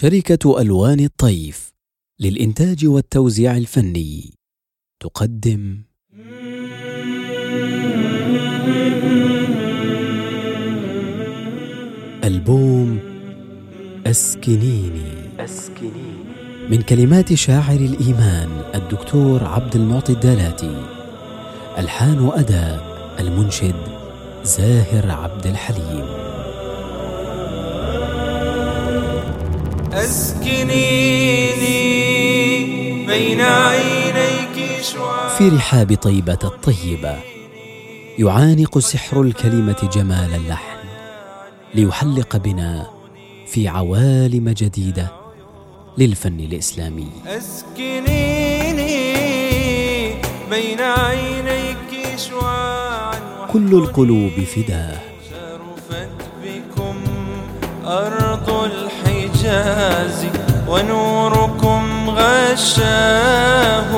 شركة ألوان الطيف للإنتاج والتوزيع الفني. تقدم. ألبوم أسكنيني. أسكنيني من كلمات شاعر الإيمان الدكتور عبد المعطي الدالاتي. ألحان وأداء المنشد زاهر عبد الحليم. أسكنيني بين عينيك شعاع في رحاب طيبة الطيبة يعانق سحر الكلمة جمال اللحن ليحلق بنا في عوالم جديدة للفن الإسلامي. أسكنيني بين عينيك شعاعا كل القلوب فداه شرفت بكم أرض الحجاز. ونوركم غشاه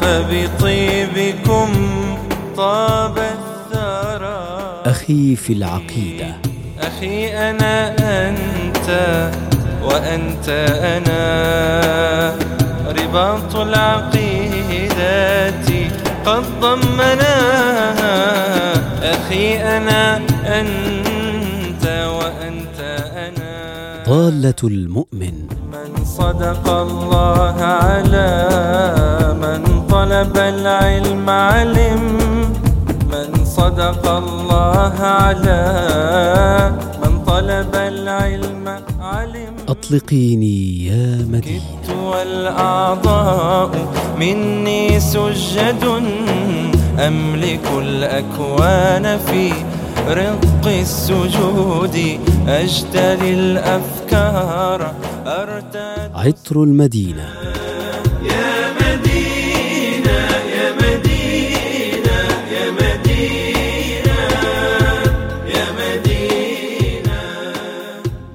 فبطيبكم طاب الثرى. أخي في العقيدة. أخي أنا أنت وأنت أنا. رباط العقيدة قد ضمناها. أخي أنا أنت ضالة المؤمن. من صدق الله على من طلب العلم علم. من صدق الله على من طلب العلم علم. أطلقيني يا مدينة كدت والأعضاء مني سجد. أملك الأكوان في رق السجود أجتري الأفكار أرتد عطر المدينة. يا مدينة يا مدينة يا مدينة يا مدينة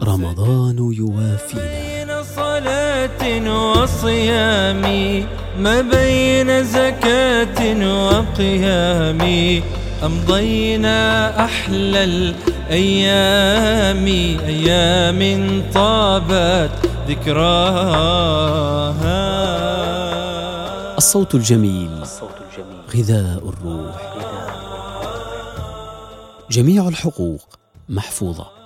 رمضان يوافينا. بين صلاة وصيام ما بين زكاة وقيام أمضينا أحلى الأيام أيام طابت ذكراها. الصوت الجميل غذاء الروح. جميع الحقوق محفوظة.